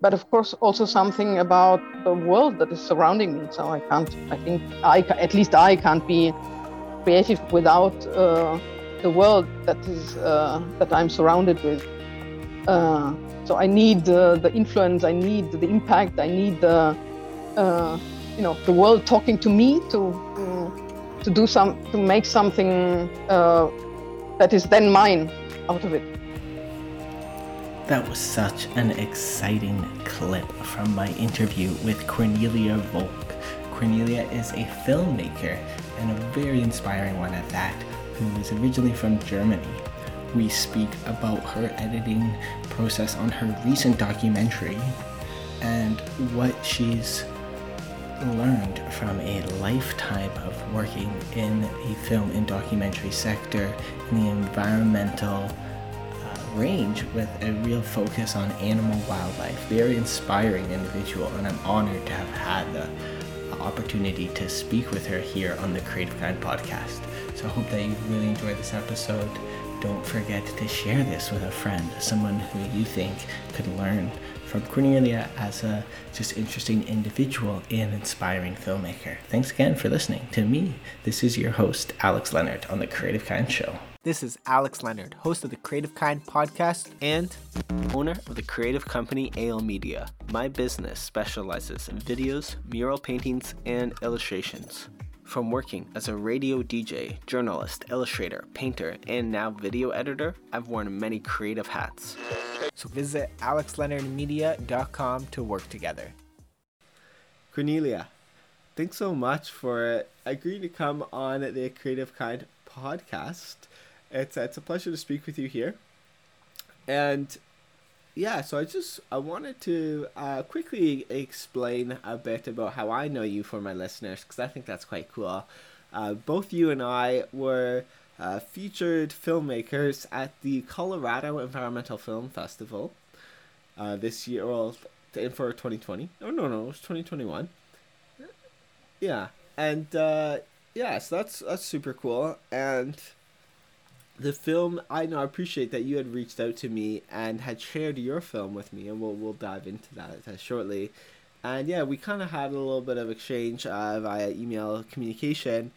but of course also something about the world that is surrounding me. So I can't. I think I at least I can't be creative without uh, the world that is uh, that I'm surrounded with. Uh, so I need the influence. I need the impact. I need the uh, you know the world talking to me to uh, to do some to make something uh, that is then mine out of it. That was such an exciting clip from my interview with Cornelia Volk. Cornelia is a filmmaker and a very inspiring one at that, who is originally from Germany. We speak about her editing process on her recent documentary and what she's learned from a lifetime of working in the film and documentary sector in the environmental range with a real focus on animal wildlife. Very inspiring individual, and I'm honored to have had the opportunity to speak with her here on the Creative Kind podcast. So I hope that you really enjoyed this episode. Don't forget to share this with a friend, someone who you think could learn from Cornelia as a just interesting individual and inspiring filmmaker. Thanks again for listening to me. This is your host, Alex Leonard, on the Creative Kind Show. This is Alex Leonard, host of the Creative Kind podcast and owner of the creative company AL Media. My business specializes in videos, mural paintings, and illustrations. From working as a radio DJ, journalist, illustrator, painter, and now video editor, I've worn many creative hats. So visit alexleonardmedia.com to work together. Cornelia, thanks so much for agreeing to come on the Creative Kind podcast. It's it's a pleasure to speak with you here, and yeah, so I just I wanted to uh, quickly explain a bit about how I know you for my listeners because I think that's quite cool. Uh, both you and I were uh, featured filmmakers at the Colorado Environmental Film Festival uh, this year, well, in for 2020. Oh no, no, it was 2021. Yeah, and uh, yeah, so that's that's super cool, and the film I know I appreciate that you had reached out to me and had shared your film with me and we'll we'll dive into that uh, shortly. And yeah we kind of had a little bit of exchange uh, via email communication.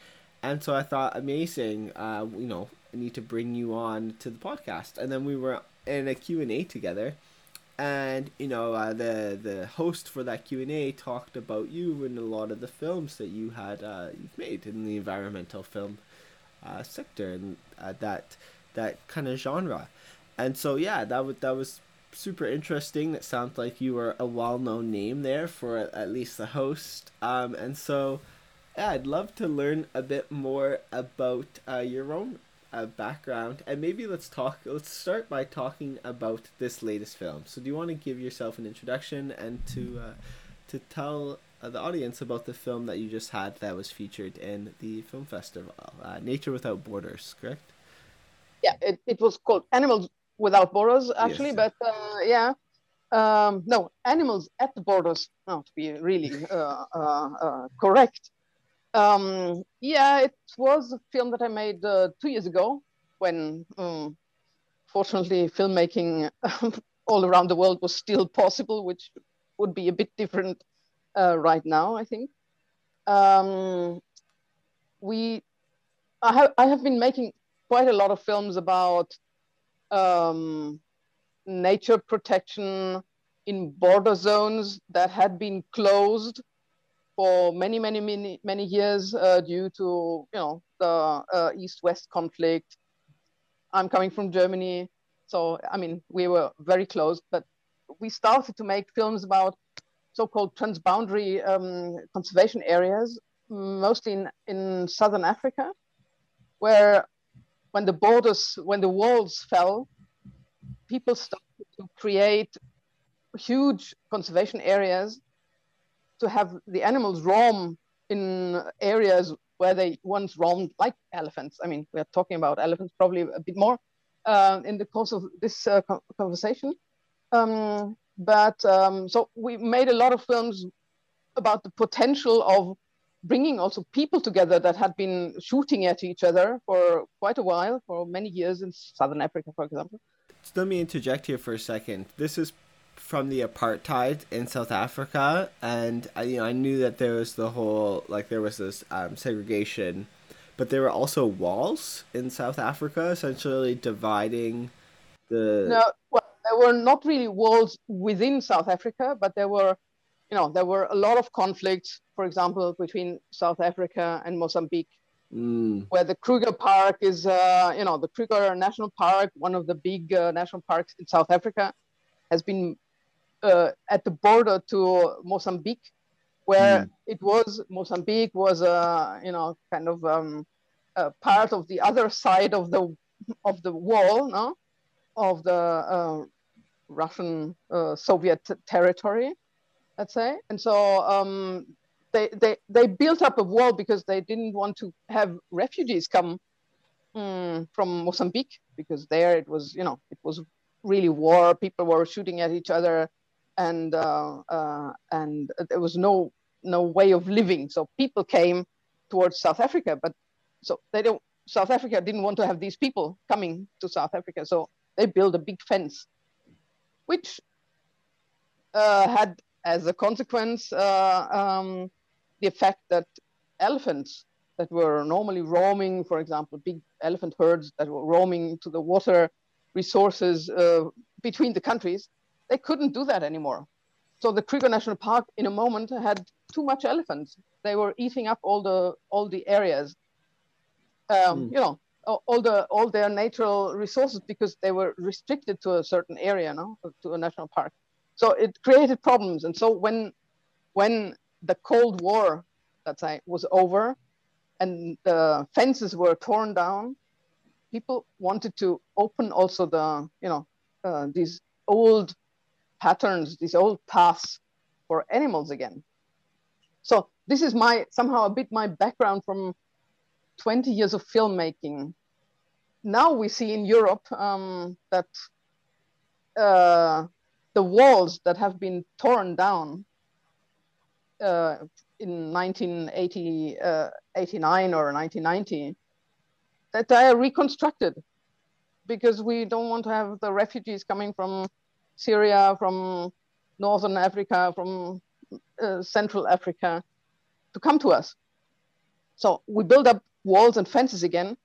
And so I thought amazing uh, you know I need to bring you on to the podcast. And then we were in a Q&A together. And you know uh, the the host for that Q&A talked about you and a lot of the films that you had uh, you've made in the environmental film uh, sector and uh, that that kind of genre. And so yeah, that was that was super interesting. It sounds like you were a well known name there for at least the host. Um, and so yeah, I'd love to learn a bit more about uh, your own uh, background and maybe let's talk let's start by talking about this latest film so do you want to give yourself an introduction and to uh, to tell the audience about the film that you just had that was featured in the film festival, uh, Nature Without Borders, correct? Yeah, it, it was called Animals Without Borders, actually, yes. but uh, yeah. Um, no, Animals at the Borders, no, to be really uh, uh, uh, correct. Um, yeah, it was a film that I made two years ago when, um, fortunately, filmmaking all around the world was still possible, which would be a bit different uh, right now, I think. Um, we, I have, I have been making quite a lot of films about um, nature protection in border zones that had been closed for many, many, many, many years uh, due to, you know, the uh, East-West conflict. I'm coming from Germany, so I mean, we were very close, but we started to make films about so-called transboundary um, conservation areas, mostly in, in southern Africa, where when the borders, when the walls fell, people started to create huge conservation areas to have the animals roam in areas where they once roamed like elephants. I mean, we are talking about elephants probably a bit more uh, in the course of this uh, conversation. Um, but um, so we made a lot of films about the potential of bringing also people together that had been shooting at each other for quite a while, for many years in Southern Africa, for example. let me interject here for a second. This is from the apartheid in South Africa, and I, you know I knew that there was the whole like there was this um, segregation, but there were also walls in South Africa, essentially dividing the. No, well, there were not really walls within South Africa, but there were, you know, there were a lot of conflicts. For example, between South Africa and Mozambique. Mm. Where the Kruger Park is, uh, you know, the Kruger National Park, one of the big uh, national parks in South Africa, has been uh, at the border to Mozambique, where mm. it was Mozambique was a you know kind of um, a part of the other side of the of the wall, no, of the uh, Russian uh, Soviet territory, let's say, and so. Um, they, they, they built up a wall because they didn't want to have refugees come um, from Mozambique because there it was, you know, it was really war. People were shooting at each other and uh, uh, and there was no no way of living. So people came towards South Africa, but so they don't. South Africa didn't want to have these people coming to South Africa, so they built a big fence, which uh, had as a consequence uh, um, the effect that elephants that were normally roaming, for example, big elephant herds that were roaming to the water resources uh, between the countries, they couldn't do that anymore. So the Kruger National Park, in a moment, had too much elephants. They were eating up all the all the areas. Um, mm. You know, all the all their natural resources because they were restricted to a certain area, no, to a national park. So it created problems. And so when when the Cold War, let's say, was over, and the fences were torn down, people wanted to open also the you know uh, these old patterns, these old paths for animals again. So this is my somehow a bit my background from 20 years of filmmaking. Now we see in Europe um, that uh, the walls that have been torn down uh, in 1989 uh, or 1990, that they are reconstructed because we don't want to have the refugees coming from Syria, from Northern Africa, from uh, Central Africa to come to us. So we build up walls and fences again.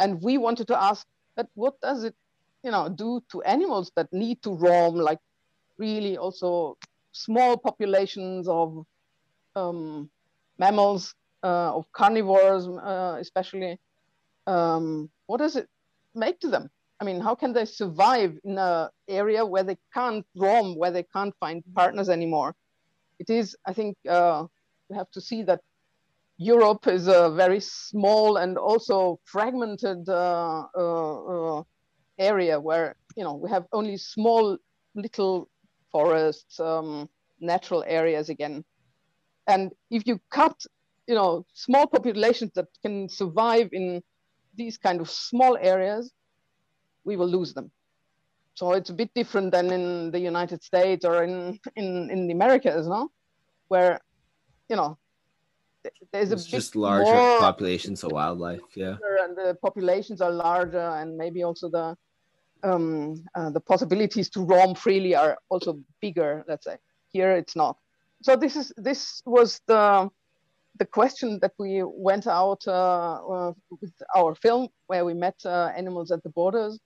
And we wanted to ask that what does it, you know, do to animals that need to roam, like really also small populations of um, mammals, uh, of carnivores, uh, especially. Um, what does it make to them? I mean, how can they survive in an area where they can't roam, where they can't find partners anymore? It is, I think, uh, we have to see that Europe is a very small and also fragmented uh, uh, uh, area where you know we have only small little forests, um, natural areas again, and if you cut, you know, small populations that can survive in these kind of small areas, we will lose them. So it's a bit different than in the United States or in in, in the Americas, no? Where, you know, there's it's a just larger more, populations of wildlife, yeah. And the populations are larger, and maybe also the um, uh, the possibilities to roam freely are also bigger. Let's say here it's not. So this is this was the the question that we went out uh, uh, with our film where we met uh, animals at the borders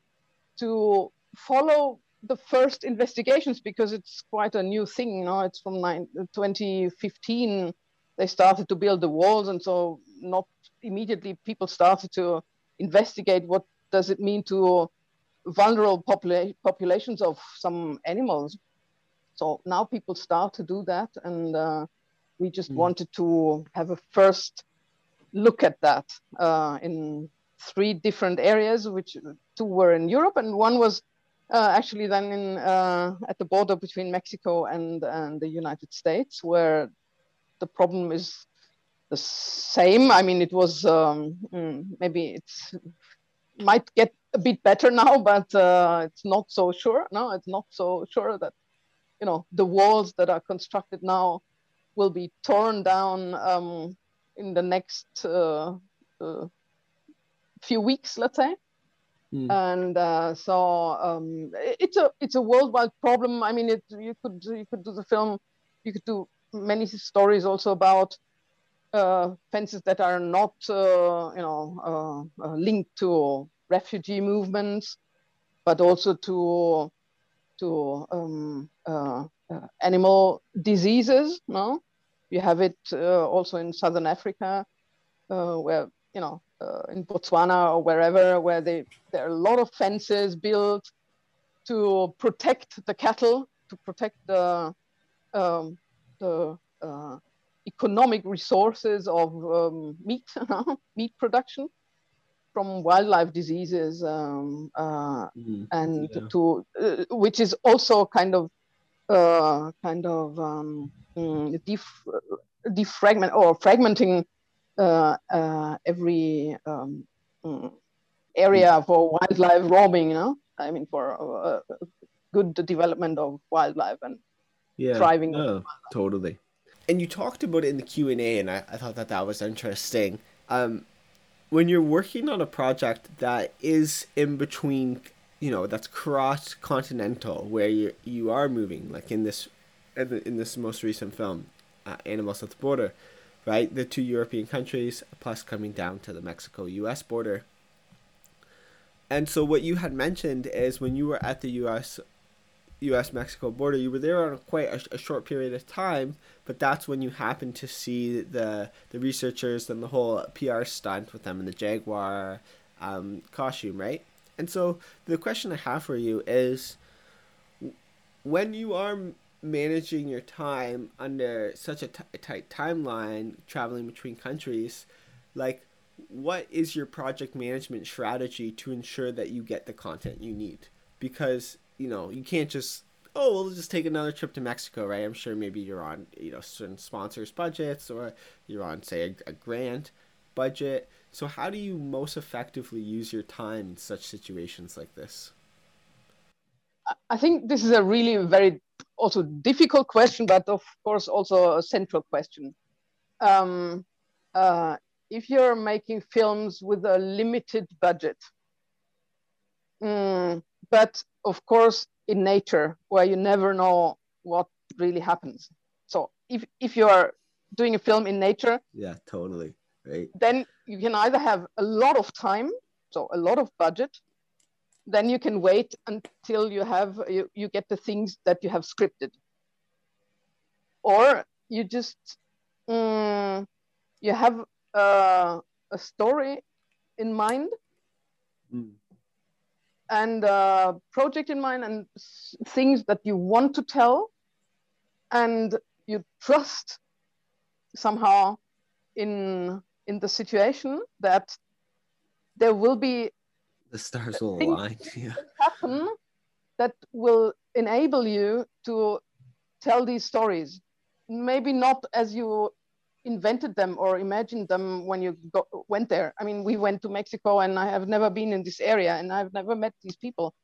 to follow the first investigations because it's quite a new thing. You know, it's from nine, 2015 they started to build the walls, and so not immediately people started to investigate what does it mean to vulnerable popula- populations of some animals. So now people start to do that, and uh, we just mm. wanted to have a first look at that uh, in three different areas, which two were in Europe, and one was uh, actually then in uh, at the border between Mexico and and the United States, where the problem is the same. I mean, it was um, mm, maybe it's might get a bit better now, but uh, it's not so sure. No, it's not so sure that you know the walls that are constructed now will be torn down um, in the next uh, uh, few weeks, let's say. Mm. And uh, so um, it's a it's a worldwide problem. I mean, it, you could you could do the film, you could do many stories also about uh, fences that are not uh, you know uh, uh, linked to refugee movements, but also to to um, uh, animal diseases. No, you have it also in southern Africa, where you know uh, in Botswana or wherever, where they, there are a lot of fences built to protect the cattle, to protect the, um, the uh, economic resources of um, meat, meat production from wildlife diseases, um, uh, mm, and yeah. to uh, which is also kind of uh, kind of um, mm, def- defragment or fragmenting uh, uh, every um, mm, area for wildlife roaming, you know, I mean, for uh, good development of wildlife and yeah, thriving. No, totally. And you talked about it in the Q and A, and I, I thought that that was interesting. Um, when you're working on a project that is in between, you know, that's cross continental, where you you are moving, like in this, in this most recent film, uh, Animals at the Border, right? The two European countries, plus coming down to the Mexico US border. And so, what you had mentioned is when you were at the US US Mexico border, you were there on quite a, a, short period of time, but that's when you happened to see the, the researchers and the whole PR stunt with them in the Jaguar um, costume, right? And so, the question I have for you is when you are managing your time under such a, t- a tight timeline, traveling between countries, like what is your project management strategy to ensure that you get the content you need? Because you know you can't just oh we'll just take another trip to Mexico, right? I'm sure maybe you're on you know certain sponsors budgets or you're on say a, a grant budget. So how do you most effectively use your time in such situations like this? I think this is a really very also difficult question, but of course also a central question. Um, uh, if you're making films with a limited budget, mm, but of course in nature where you never know what really happens. So if if you are doing a film in nature, yeah, totally, right. Then you can either have a lot of time, so a lot of budget, then you can wait until you have you, you get the things that you have scripted or you just um, you have uh, a story in mind mm. And a project in mind and things that you want to tell and you trust somehow in in the situation that there will be the stars will align. Yeah. Happen that will enable you to tell these stories. Maybe not as you invented them or imagined them when you go, went there. I mean, we went to Mexico and I have never been in this area and I've never met these people.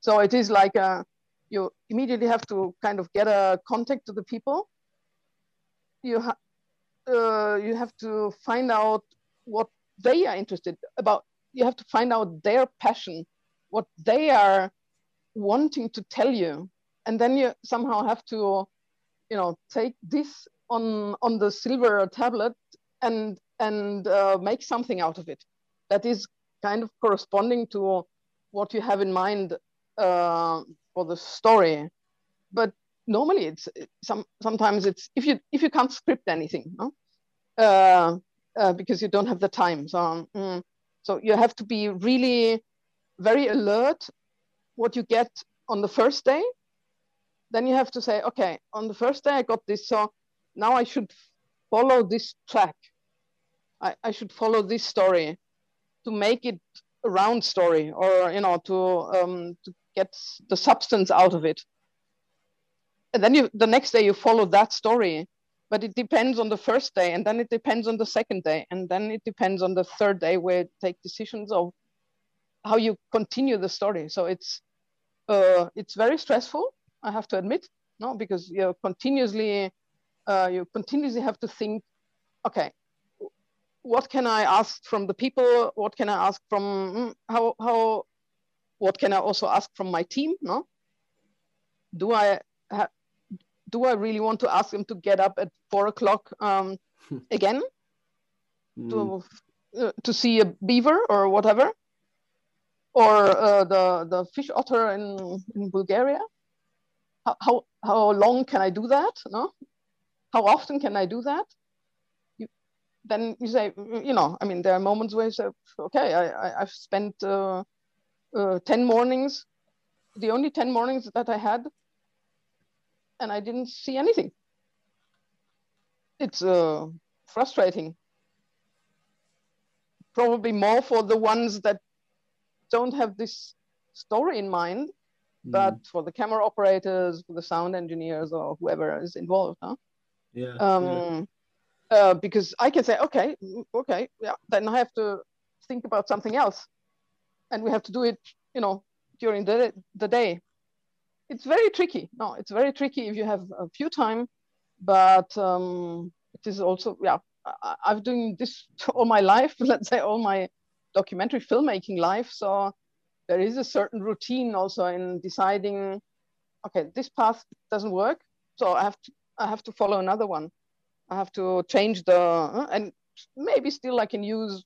So it is like a, uh, you immediately have to kind of get a contact to the people. You, ha- uh, you have to find out what they are interested about you have to find out their passion, what they are wanting to tell you, and then you somehow have to, you know, take this on on the silver tablet and and uh, make something out of it that is kind of corresponding to what you have in mind uh, for the story. But normally, it's some sometimes it's if you if you can't script anything, no? uh, uh because you don't have the time. So. Um, so you have to be really very alert what you get on the first day. Then you have to say, okay, on the first day I got this, so now I should follow this track. I, I should follow this story to make it a round story or, you know, to, um, to get the substance out of it. And then you, the next day you follow that story but it depends on the first day and then it depends on the second day and then it depends on the third day where you take decisions of how you continue the story so it's uh, it's very stressful i have to admit no because you're continuously uh, you continuously have to think okay what can i ask from the people what can i ask from mm, how how what can I also ask from my team? No, do I do I really want to ask them to get up at four o'clock um, again mm. to uh, to see a beaver or whatever, or uh, the the fish otter in in Bulgaria? How, how how long can I do that? No, how often can I do that? You, then you say, you know, I mean, there are moments where you say, okay, I, I have spent uh, uh, 10 mornings, the only 10 mornings that I had, and I didn't see anything. It's uh, frustrating. Probably more for the ones that don't have this story in mind, mm. but for the camera operators, for the sound engineers, or whoever is involved. Huh? Yeah. Um, yeah. Uh, because I can say, okay, okay, yeah, then I have to think about something else and we have to do it, you know, during the, the day. It's very tricky. No, it's very tricky if you have a few time, but um, it is also, yeah, I, I've doing this all my life, let's say all my documentary filmmaking life. So there is a certain routine also in deciding, okay, this path doesn't work. So I have to, I have to follow another one. I have to change the, and maybe still I can use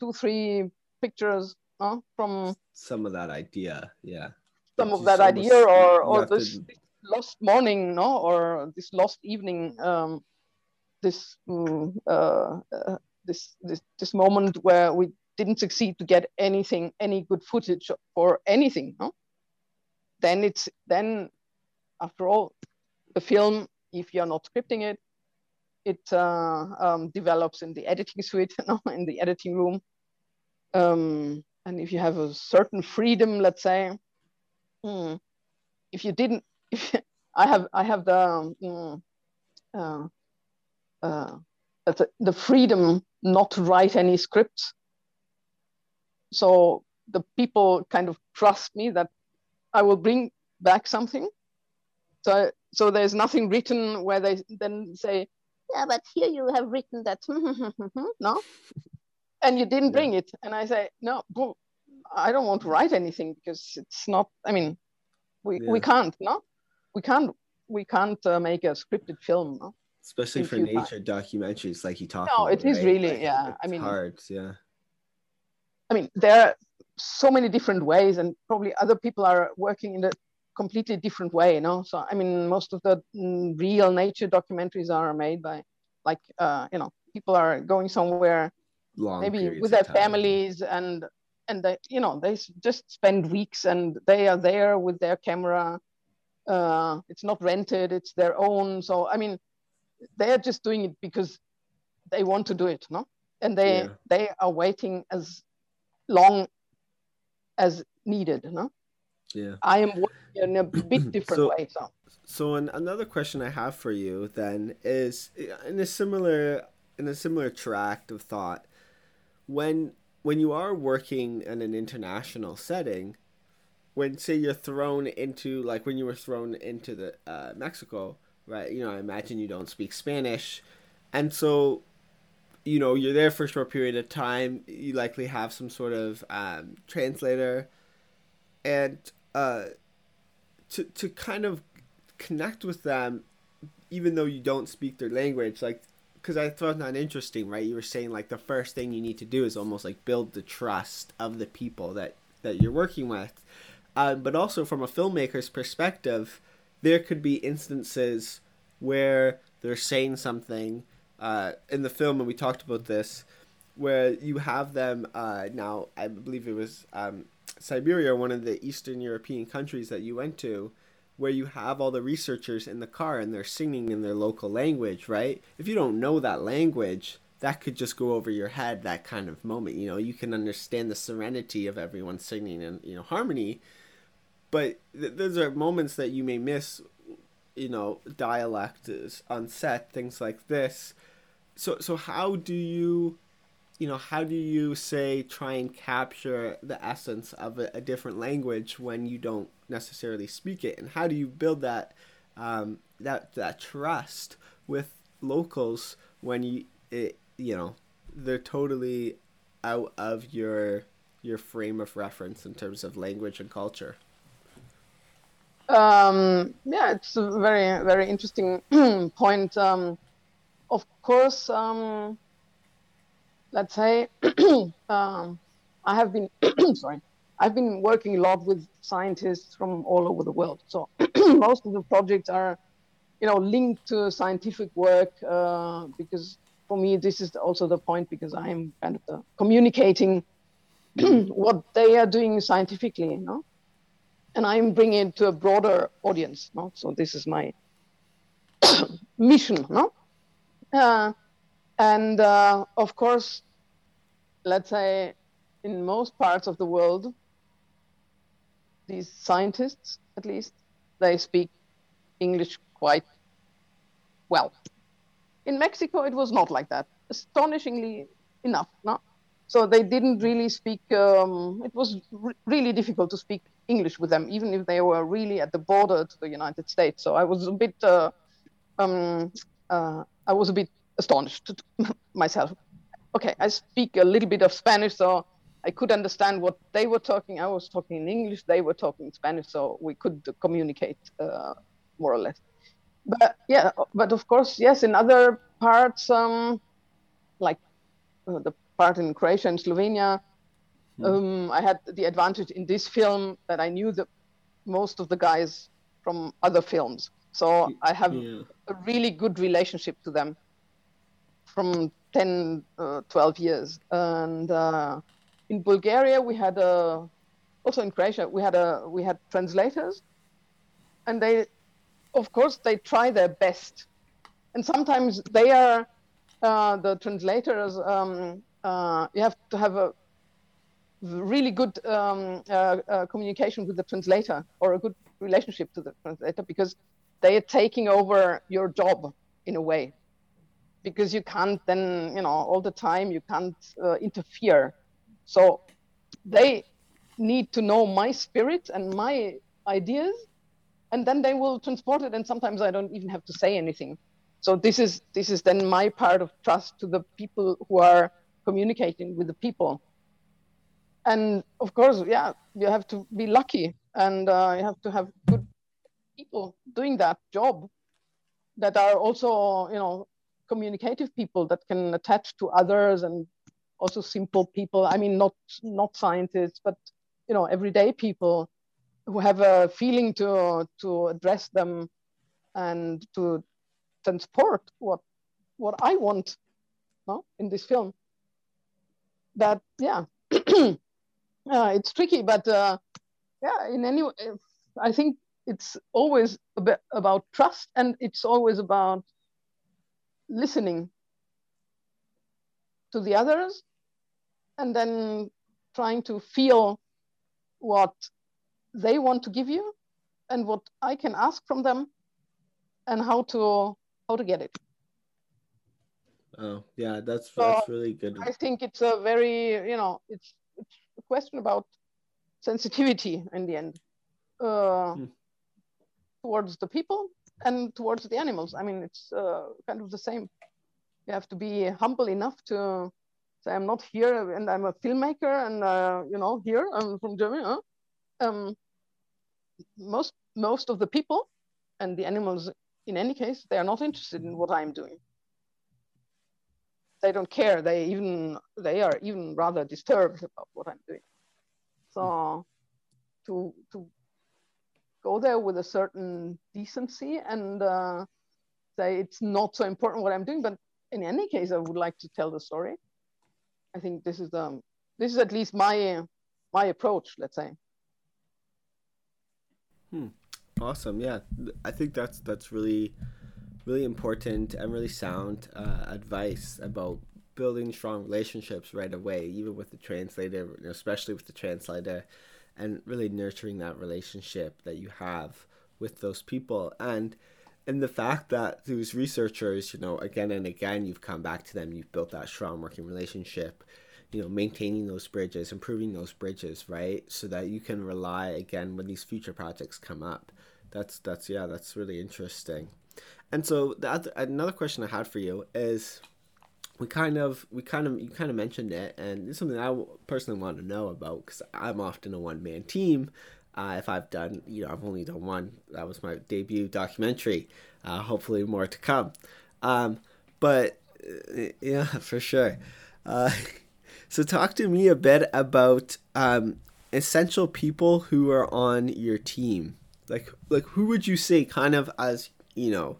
two, three pictures uh, from some of that idea yeah. Some of that idea or or this, to... lost morning no or this lost evening um this um, uh, uh, this this this moment where we didn't succeed to get anything any good footage or anything no? Then it's then after all the film if you're not scripting it it uh, um, develops in the editing suite in the editing room um, and if you have a certain freedom, let's say, hmm, if you didn't, if I have, I have the, um, uh, uh, the freedom not to write any scripts. So the people kind of trust me that I will bring back something. So, so there's nothing written where they then say, yeah, but here you have written that, no? and you didn't bring it. And I say, no, I don't want to write anything because it's not, I mean, we, yeah. we can't, no? We can't, we can't uh, make a scripted film, no? Especially for nature documentaries like you talked no, about. it is right? really, like, yeah. I mean, hard, yeah. I mean, there are so many different ways and probably other people are working in a completely different way, you know? So, I mean, most of the mm, real nature documentaries are made by like, uh, you know, people are going somewhere Long maybe with their families and and they you know they just spend weeks and they are there with their camera. Uh, it's not rented it's their own. So i mean they're just doing it because they want to do it no? And they yeah. they are waiting as long as needed no yeah i am working in a bit different so, way so so an, another question i have for you then is in a similar in a similar tract of thought when when you are working in an international setting, when say you're thrown into like when you were thrown into the uh, Mexico, right? You know, I imagine you don't speak Spanish, and so you know you're there for a short period of time. You likely have some sort of um, translator, and uh, to to kind of connect with them, even though you don't speak their language, like because I thought that interesting, right? You were saying like the first thing you need to do is almost like build the trust of the people that that you're working with, uh, but also from a filmmaker's perspective, there could be instances where they're saying something uh, in the film, and we talked about this, where you have them uh, now. I believe it was um, Siberia, one of the Eastern European countries that you went to where you have all the researchers in the car and they're singing in their local language, right? If you don't know that language, that could just go over your head that kind of moment you know you can understand the serenity of everyone singing in you know harmony but th- those are moments that you may miss you know dialect on set things like this so so how do you you know how do you say try and capture the essence of a, a different language when you don't necessarily speak it and how do you build that um, that that trust with locals when you it, you know they're totally out of your your frame of reference in terms of language and culture? Um, yeah, it's a very very interesting point. Um, of course, um, let's say um, I have been sorry, I've been working a lot with scientists from all over the world. So most of the projects are, you know, linked to scientific work uh, because for me this is also the point because I'm kind of the communicating what they are doing scientifically, you know and I'm bringing it to a broader audience. No? So this is my mission. No? Uh, and uh, of course, let's say in most parts of the world, these scientists, at least, they speak English quite well. In Mexico, it was not like that. Astonishingly enough, no? So they didn't really speak. Um, it was re- really difficult to speak English with them, even if they were really at the border to the United States. So I was a bit, uh, um, uh, I was a bit astonished myself. Okay, I speak a little bit of Spanish, so I could understand what they were talking. I was talking in English, they were talking Spanish, so we could communicate uh, more or less. But yeah, but of course, yes, in other parts, um, like uh, the part in Croatia and Slovenia, Hmm. Um, I had the advantage in this film that I knew that most of the guys from other films. So I have yeah. a really good relationship to them from 10, uh, 12 years. And uh, in Bulgaria, we had a, also in Croatia, we had a, we had translators and they, of course, they try their best. And sometimes they are, uh, the translators, um, uh, you have to have a really good um, uh, uh, communication with the translator or a good relationship to the translator because they are taking over your job in a way because you can't then you know all the time you can't uh, interfere. So they need to know my spirit and my ideas and then they will transport it and sometimes i don't even have to say anything. So this is this is then my part of trust to the people who are communicating with the people. And of course, yeah, you have to be lucky and uh, you have to have good people doing that job that are also, you know, communicative people that can attach to others and also simple people. I mean, not not scientists, but you know, everyday people who have a feeling to to address them and to transport what what I want no, in this film. That yeah. Uh, it's tricky, but uh, yeah, in any way, I think it's always about trust and it's always about listening to the others and then trying to feel what they want to give you and what I can ask from them and how to how to get it. Oh yeah, that's that's really good. I think it's a very you know it's it's a question about sensitivity in the end uh, hmm. towards the people and towards the animals. I mean, it's uh, kind of the same. You have to be humble enough to say, I'm not here and I'm a filmmaker and, uh, you know, here I'm from Germany. Huh? Um, most, most of the people and the animals, in any case, they are not interested in what I'm doing they don't care. They even they are even rather disturbed about what I'm doing. So to to go there with a certain decency and uh, say it's not so important what I'm doing, but in any case, I would like to tell the story. I think this is the this is at least my my approach. Let's say. Hmm. Awesome. Yeah, I think that's that's really really important and really sound uh, advice about building strong relationships right away, even with the translator, especially with the translator, and really nurturing that relationship that you have with those people. And and the fact that those researchers, you know, again and again, you've come back to them, you've built that strong working relationship, you know, maintaining those bridges, improving those bridges, right? So that you can rely again when these future projects come up. That's that's yeah, that's really interesting. And so the other, another question I had for you is we kind of we kind of you kind of mentioned it and it's something i personally want to know about because i'm often a one-man team. Uh, if i've done you know i've only done one that was my debut documentary uh, hopefully more to come. Um, but uh, yeah for sure. Uh, so talk to me a bit about um, essential people who are on your team. Like like who would you say kind of as you know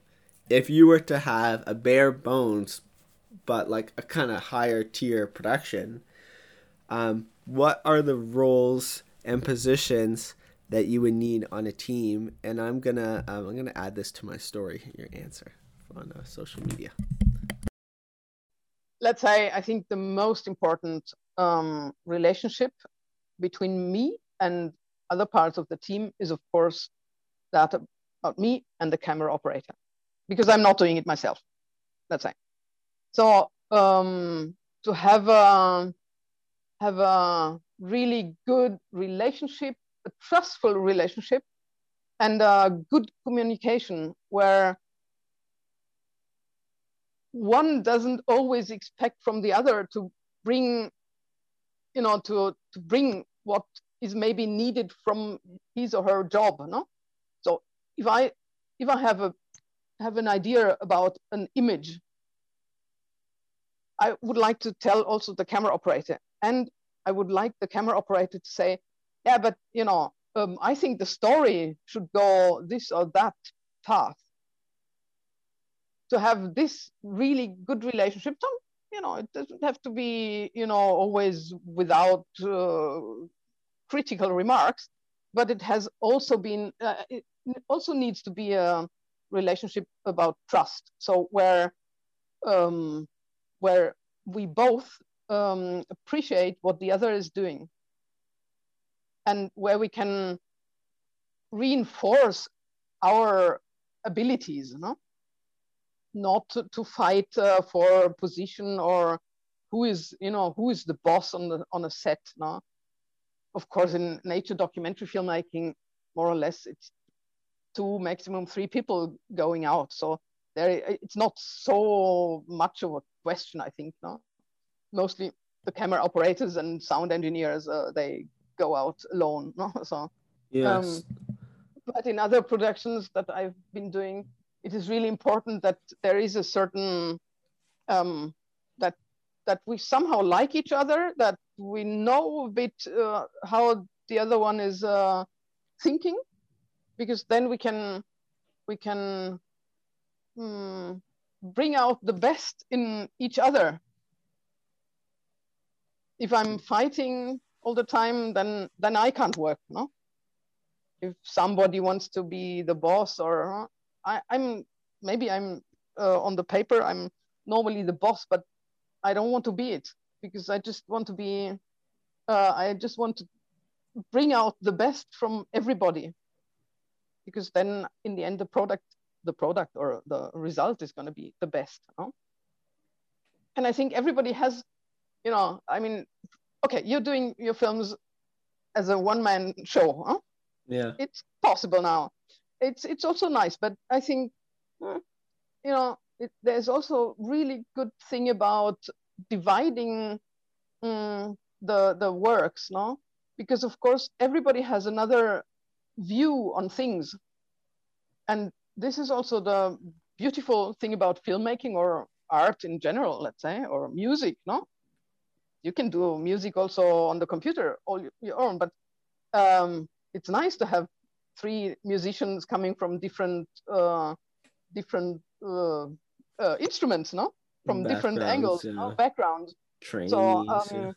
if you were to have a bare bones but like a kind of higher tier production, um, what are the roles and positions that you would need on a team? And I'm gonna um, I'm gonna add this to my story. Your answer on uh, social media. Let's say I think the most important um, relationship between me and other parts of the team is of course that about me and the camera operator because I'm not doing it myself. Let's say. So um, to have a have a really good relationship, a trustful relationship, and a good communication where one doesn't always expect from the other to bring, you know, to to bring what is maybe needed from his or her job. No, so if I if I have a have an idea about an image I would like to tell also the camera operator, and I would like the camera operator to say, yeah, but you know, um, I think the story should go this or that path. To have this really good relationship, so, you know, it doesn't have to be, you know, always without uh, critical remarks, but it has also been, uh, it also needs to be a relationship about trust. So where um, where we both um, appreciate what the other is doing and where we can reinforce our abilities, no? not to, to fight uh, for position or who is, you know, who is the boss on the on a set. No? Of course, in nature documentary filmmaking, more or less, it's two, maximum three people going out. So there, it's not so much of a question, I think. No, mostly the camera operators and sound engineers, uh, they go out alone. No, so yes. Um, but in other productions that I've been doing, it is really important that there is a certain um, that that we somehow like each other, that we know a bit uh, how the other one is uh, thinking, because then we can we can mm, bring out the best in each other. If I'm fighting all the time, then then I can't work. No. If somebody wants to be the boss, or I, am maybe I'm uh, on the paper, I'm normally the boss, but I don't want to be it because I just want to be. Uh, I just want to bring out the best from everybody because then in the end the product the product or the result is going to be the best. No? And I think everybody has, you know, I mean, okay, you're doing your films as a one man show. Huh? Yeah. It's possible now. It's, it's also nice, but I think, hmm, you know, it, there's also really good thing about dividing um, the, the works, no? Because of course, everybody has another view on things. And this is also the beautiful thing about filmmaking or art in general, let's say, or music, no? You can do music also on the computer all your own, but um, it's nice to have three musicians coming from different uh, different uh, uh, instruments, no? From different angles, yeah. no? backgrounds. So um, yeah.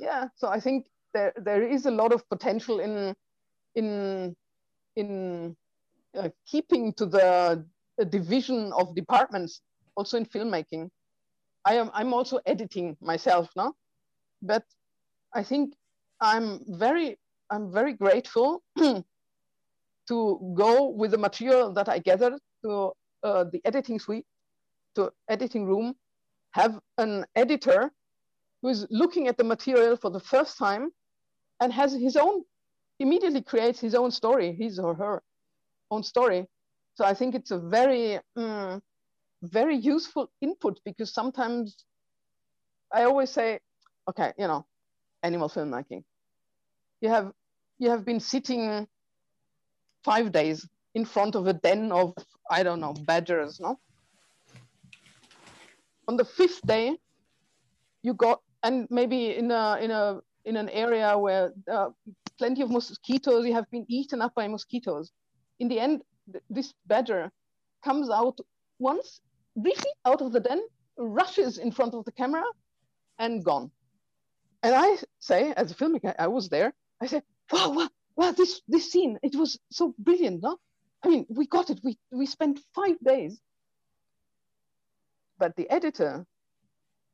yeah, so I think there there is a lot of potential in in in keeping to the, the division of departments also in filmmaking. I am I'm also editing myself now, but I think I'm very I'm very grateful to go with the material that I gathered to uh, the editing suite, to editing room, have an editor who is looking at the material for the first time and has his own immediately creates his own story, his or her own story. So I think it's a very, um, very useful input because sometimes I always say, okay, you know, animal filmmaking. You have you have been sitting five days in front of a den of I don't know badgers, no? On the fifth day, you got and maybe in a in a in an area where uh, plenty of mosquitoes you have been eaten up by mosquitoes. In the end, th- this badger comes out once briefly out of the den, rushes in front of the camera, and gone. And I say, as a filmmaker, I was there. I said, "Wow, wow, wow! This this scene, it was so brilliant, no? I mean, we got it. We we spent five days." But the editor,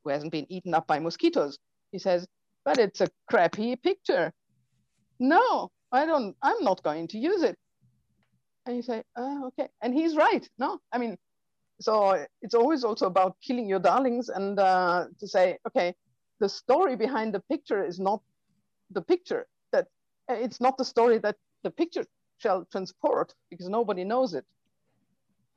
who hasn't been eaten up by mosquitoes, he says, "But it's a crappy picture. No, I don't. I'm not going to use it." And you say, oh, "Okay," and he's right. No, I mean, so it's always also about killing your darlings and uh, to say okay the story behind the picture is not the picture that uh, it's not the story that the picture shall transport because nobody knows it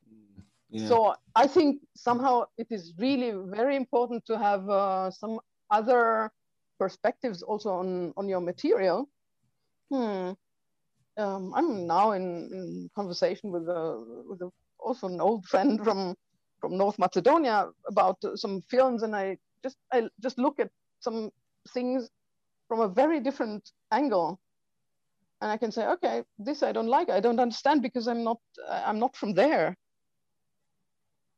mm, yeah. so i think somehow it is really very important to have uh, some other perspectives also on on your material hmm. Um, i'm now in, in conversation with a with a also an old friend from from North Macedonia about some films, and I just I just look at some things from a very different angle, and I can say, okay, this I don't like, I don't understand because I'm not I'm not from there.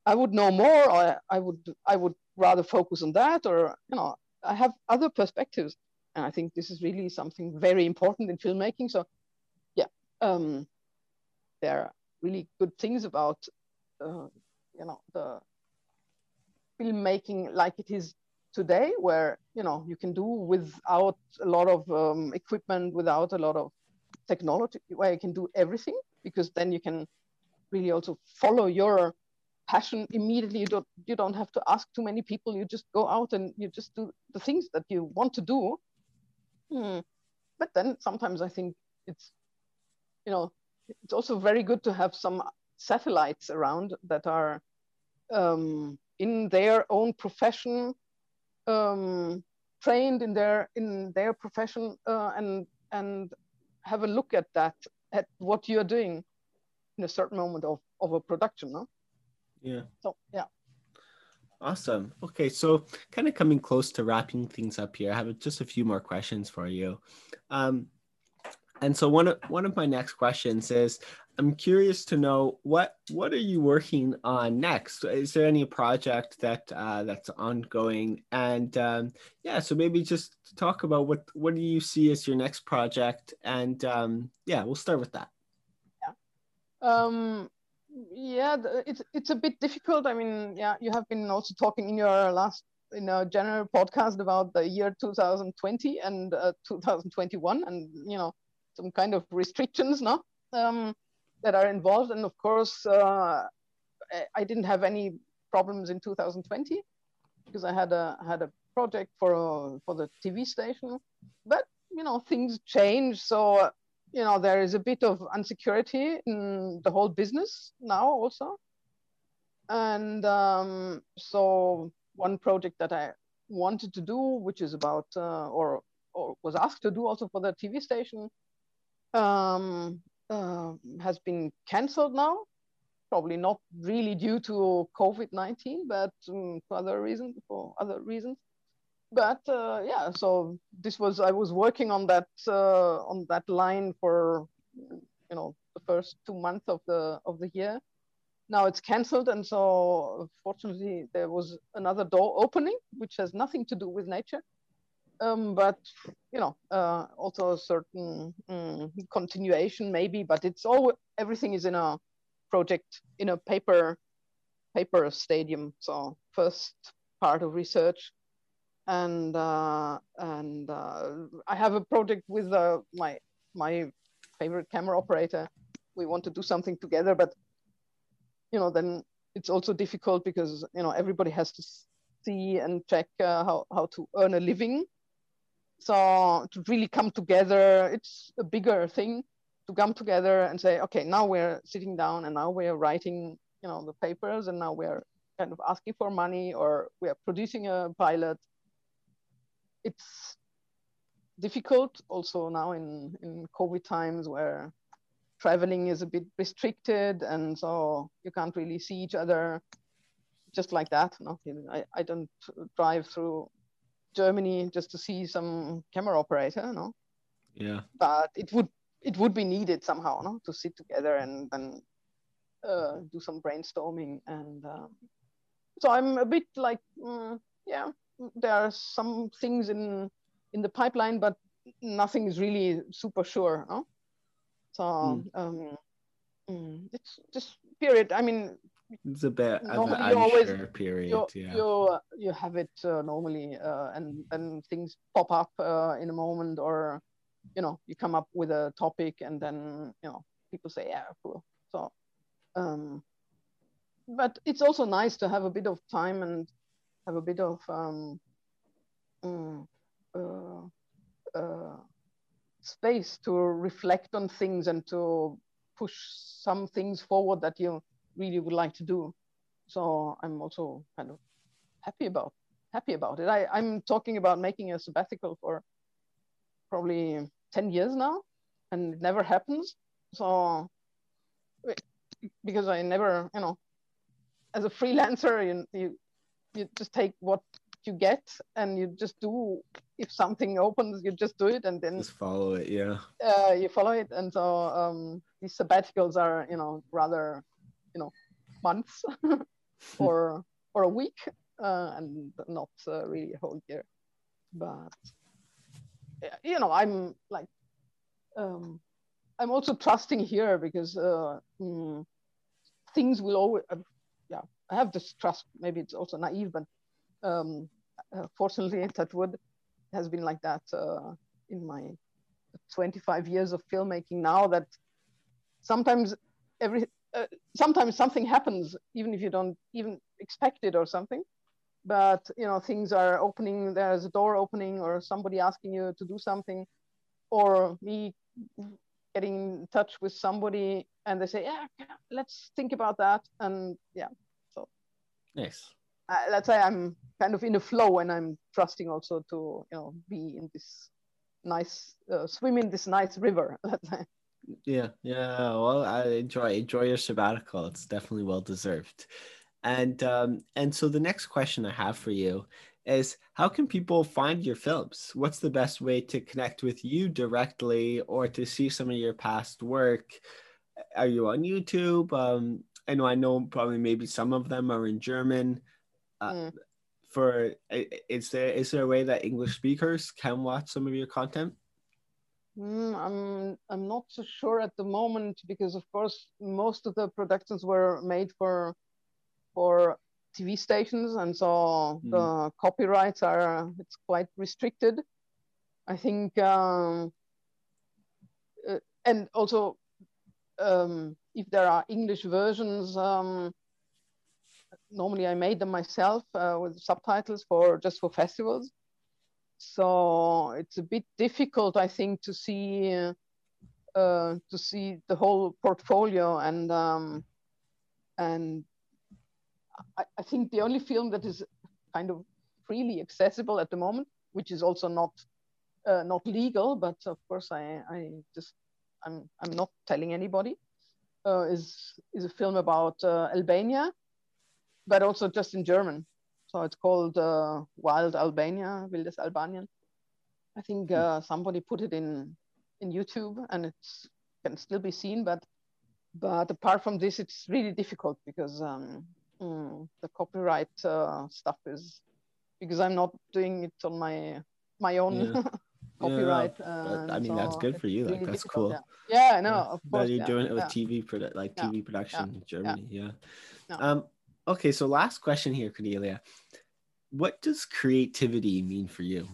I would know more, or I would I would rather focus on that, or you know, I have other perspectives, and I think this is really something very important in filmmaking. So, um, there are really good things about uh, you know the filmmaking like it is today where you know you can do without a lot of um, equipment without a lot of technology where you can do everything because then you can really also follow your passion immediately. You don't you don't have to ask too many people. You just go out and you just do the things that you want to do. Hmm. but then sometimes i think it's you know it's also very good to have some satellites around that are um, in their own profession, um, trained in their in their profession, uh, and and have a look at that at what you're doing in a certain moment of of a production. No? Yeah. So yeah. Awesome. Okay, so kind of coming close to wrapping things up here, I have just a few more questions for you. Um, and so one of one of my next questions is I'm curious to know what what are you working on next? Is there any project that uh, that's ongoing? And um, yeah, so maybe just talk about what what do you see as your next project? And um, yeah, we'll start with that. Yeah, um, yeah, it's it's a bit difficult. I mean, yeah, you have been also talking in your last in a general podcast about the year 2020 and uh, 2021, and you know some kind of restrictions, no? Um, that are involved. And of course, uh, I didn't have any problems in 2020 because I had a had a project for a, for the TV station. But you know, things change, so you know there is a bit of insecurity in the whole business now also. And um, so one project that I wanted to do, which is about uh, or or was asked to do also for the TV station, um, uh, has been cancelled now. Probably not really due to COVID-19, but um, for other reasons. For other reasons. But uh, yeah, so this was I was working on that uh, on that line for you know the first two months of the of the year. Now it's cancelled, and so fortunately there was another door opening, which has nothing to do with nature um, but you know uh, also a certain um, continuation maybe but it's all everything is in a project in a paper paper stadium. So first part of research. And uh, and uh, I have a project with uh, my my favorite camera operator. We want to do something together but you know then it's also difficult because you know everybody has to see and check uh, how, how to earn a living so to really come together, it's a bigger thing to come together and say, okay, now we're sitting down and now we're writing, you know, the papers and now we're kind of asking for money or we are producing a pilot it's difficult also now in, in COVID times where traveling is a bit restricted and so you can't really see each other just like that. No, I, I don't drive through Germany just to see some camera operator, no. Yeah. But it would it would be needed somehow, no, to sit together and then uh, do some brainstorming and um, so I'm a bit like mm, yeah, there are some things in in the pipeline, but nothing is really super sure, no. So mm. um, mm, it's just period. I mean, it's a bit of an unsure period. You, yeah. you you have it uh, normally, uh, and then things pop up uh, in a moment, or you know, you come up with a topic, and then you know, people say, yeah, cool. So, um, but it's also nice to have a bit of time and have a bit of um, um uh, uh, space to reflect on things and to push some things forward that you really would like to do. So I'm also kind of happy about happy about it. I, I'm talking about making a sabbatical for probably 10 years now and it never happens. So because I never, you know, as a freelancer, you, you, you just take what you get and you just do if something opens you just do it and then just follow it yeah uh, you follow it and so um, these sabbaticals are you know rather you know months or or a week uh, and not uh, really a whole year. But you know i'm like um, i'm also trusting here because uh, mm, things will always uh, yeah i have this trust. Maybe it's also naive but um, uh, fortunately, Touchwood has been like that uh, in my 25 years of filmmaking. Now that sometimes every uh, sometimes something happens even if you don't even expect it or something but you know things are opening there's a door opening or somebody asking you to do something or me getting in touch with somebody and they say yeah let's think about that and yeah so yes uh, let's say I'm kind of in a flow and I'm trusting also to you know be in this nice uh, swim in this nice river. Let's say. Yeah, yeah. Well, I enjoy enjoy your sabbatical. It's definitely well deserved. And um, and so the next question I have for you is how can people find your films? What's the best way to connect with you directly or to see some of your past work? Are you on YouTube? Um, I know I know probably maybe some of them are in German. Uh, mm. For is there is there a way that English speakers can watch some of your content? Mm, I'm I'm not so sure at the moment because of course most of the productions were made for for TV stations and so mm. the copyrights are it's quite restricted. I think um, uh, and also um, if there are English versions, um, normally I made them myself uh, with subtitles for just for festivals. So it's a bit difficult, I think, to see uh, to see the whole portfolio and um, and I, I, think the only film that is kind of freely accessible at the moment, which is also not uh, not legal, but of course I, I just I'm I'm not telling anybody, uh, is is a film about uh, Albania but also just in German. So it's called uh, Wild Albania, Wildes Albanien. I think hmm. uh, somebody put it in in YouTube, and it can still be seen. But but apart from this, it's really difficult because um, mm, the copyright uh, stuff is because I'm not doing it on my my own. Yeah. copyright. Yeah, I mean, so that's good for you. Like, that's cool. Yeah. yeah, I know. Yeah. Of course, you're doing it with TV, produ- like TV production in Germany. Yeah. Um, Okay, so last question here, Cornelia. What does creativity mean for you?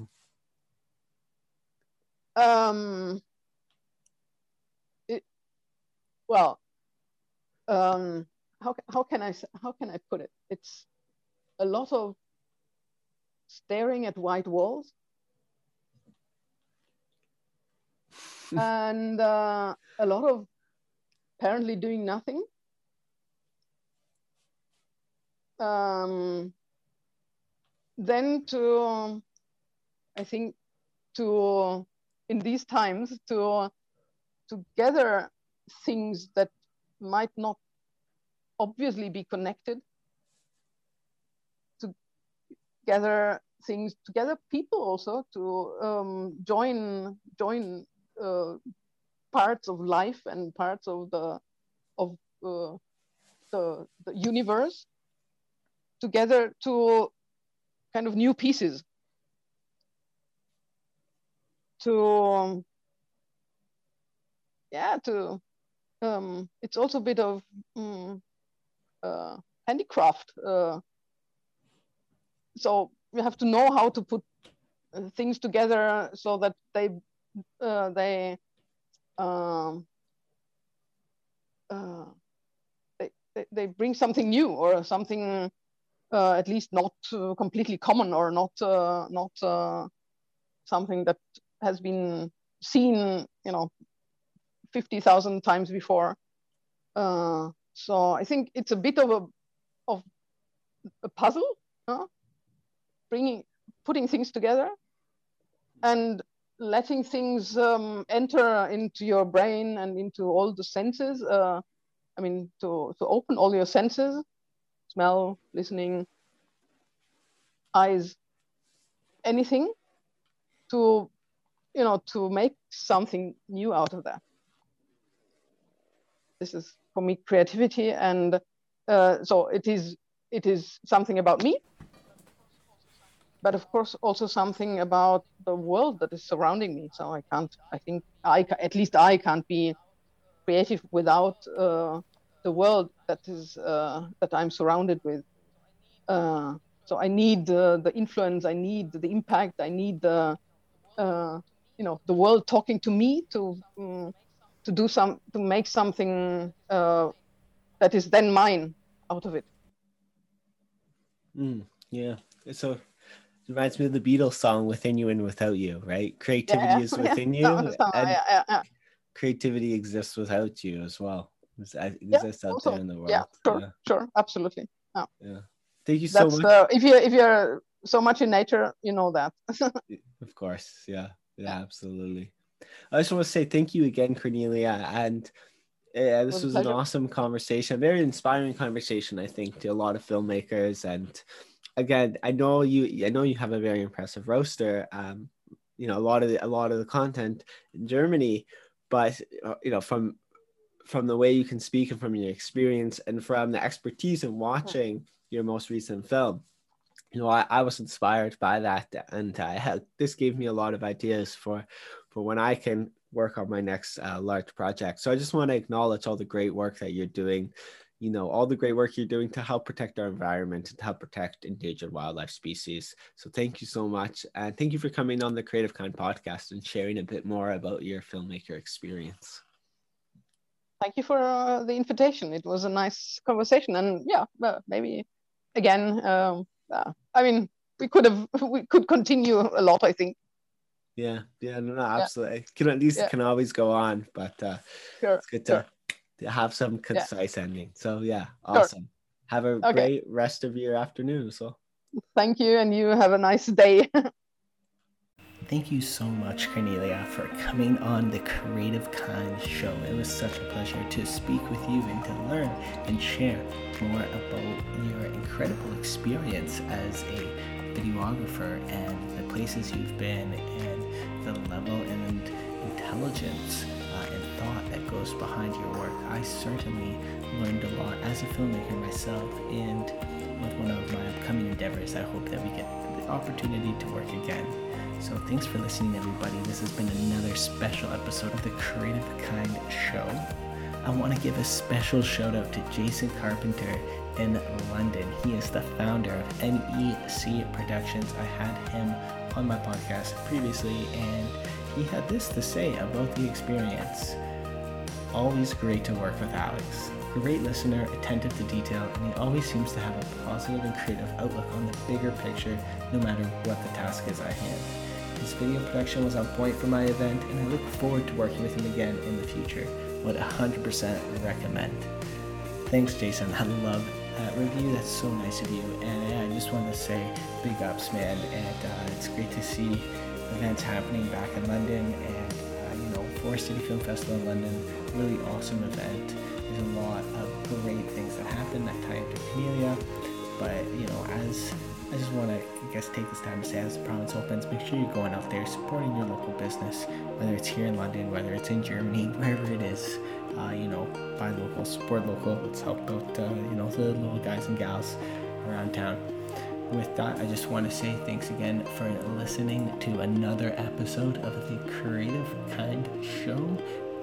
Um, it, well, um, how, how can I how can I put it? It's a lot of staring at white walls and uh, a lot of apparently doing nothing um, then to I think to in these times to to gather things that might not obviously be connected to gather things together people also to um, join join uh, parts of life and parts of the of uh, the, the universe together to kind of new pieces. To um, yeah to um, it's also a bit of um, uh, handicraft uh, so you have to know how to put uh, things together so that they uh, they um, uh, they, they, they bring something new or something at least not uh, completely common or not uh, not uh, something that has been seen you know 50,000 times before uh, so I think it's a bit of a of a puzzle bringing putting things together and letting things um, enter into your brain and into all the senses. Uh, I mean, to, to open all your senses, smell, listening, eyes, anything to, you know, to make something new out of that. This is for me creativity. And uh, so it is, it is something about me but of course also something about the world that is surrounding me. So I can't. I think I at least I can't be creative without uh, the world that is uh, that I'm surrounded with. Uh, so I need the influence. I need the impact. I need the uh, you know the world talking to me to um, to do some to make something uh, that is then mine out of it. Mm, yeah. So it reminds me of the Beatles song "Within You and Without You," right? Creativity yeah, is within yeah. you, and yeah, creativity exists without you as well. It exists out also, there in the world. Yeah, sure, sure, absolutely. Yeah. Thank you so That's, much. Uh, if you if you're so much in nature, you know that. of course, yeah, yeah, absolutely. I just want to say thank you again, Cornelia, and. Yeah, this was an awesome conversation, a very inspiring conversation, I think, to a lot of filmmakers and again, I know you. I know you have a very impressive roster. Um, you know, a lot of the, a lot of the content in Germany, but uh, you know, from from the way you can speak and from your experience and from the expertise in watching your most recent film, you know, I, I was inspired by that, and I had, this gave me a lot of ideas for for when I can work on my next uh, large project. So I just want to acknowledge all the great work that you're doing you know all the great work you're doing to help protect our environment and to help protect endangered wildlife species. So thank you so much and thank you for coming on the creative kind podcast and sharing a bit more about your filmmaker experience thank you for uh, the invitation it was a nice conversation and yeah well, maybe again um, uh, i mean we could have we could continue a lot i think yeah yeah no, no absolutely yeah. can at least yeah. can always go on but uh sure. it's good to sure to have some concise yeah. ending. So yeah, awesome. Sure. Have a okay. great rest of your afternoon. So thank you, and you have a nice day. Thank you so much, Cornelia, for coming on the Creative Kind show. It was such a pleasure to speak with you and to learn and share more about your incredible experience as a videographer and the places you've been and the level and intelligence uh, and thought that goes behind your work. I certainly learned a lot as a filmmaker myself, and with one of my upcoming endeavors, I hope that we get the opportunity to work again. So thanks for listening, everybody. This has been another special episode of the Creative Kind Show. I want to give a special shout out to Jason Carpenter in London. He is the founder of NEC Productions. I had him on my podcast previously, and he had this to say about the experience. Always great to work with Alex. Great listener, attentive to detail, and he always seems to have a positive and creative outlook on the bigger picture no matter what the task is at hand. His video production was on point for my event, and I look forward to working with him again in the future. Would 100% recommend. Thanks, Jason. I love that review. That's so nice of you. And I just want to say big ups, man. And uh, it's great to see events happening back in London and, uh, you know, Forest City Film Festival in London, really awesome event. There's a lot of great things that happen that tie into Cornelia, but, you know, as I just want to, I guess, take this time to say as the province opens, make sure you're going out there supporting your local business, whether it's here in London, whether it's in Germany, wherever it is. Uh, you know, buy local, support local. Let's help out, uh, you know, the little guys and gals around town. With that, I just want to say thanks again for listening to another episode of the Creative Kind Show.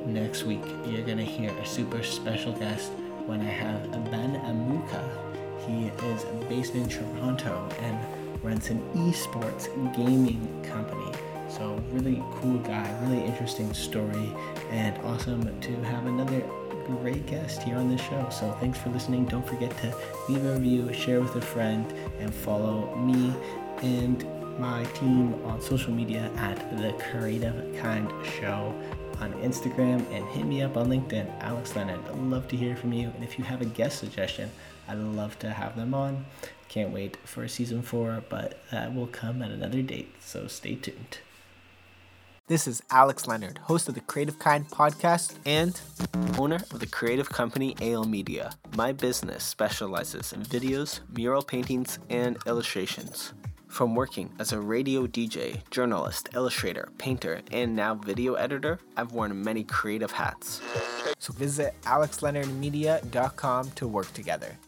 Next week, you're going to hear a super special guest when I have Ben Amuka he is based in Toronto and runs an esports gaming company. So, really cool guy, really interesting story, and awesome to have another great guest here on this show. So, thanks for listening. Don't forget to leave a review, share with a friend, and follow me and my team on social media at The Creative Kind Show on Instagram and hit me up on LinkedIn, Alex Leonard. I'd love to hear from you. And if you have a guest suggestion, I'd love to have them on. Can't wait for season four, but that will come at another date, so stay tuned. This is Alex Leonard, host of the Creative Kind podcast and owner of the creative company AL Media. My business specializes in videos, mural paintings, and illustrations. From working as a radio DJ, journalist, illustrator, painter, and now video editor, I've worn many creative hats. So visit alexleonardmedia.com to work together.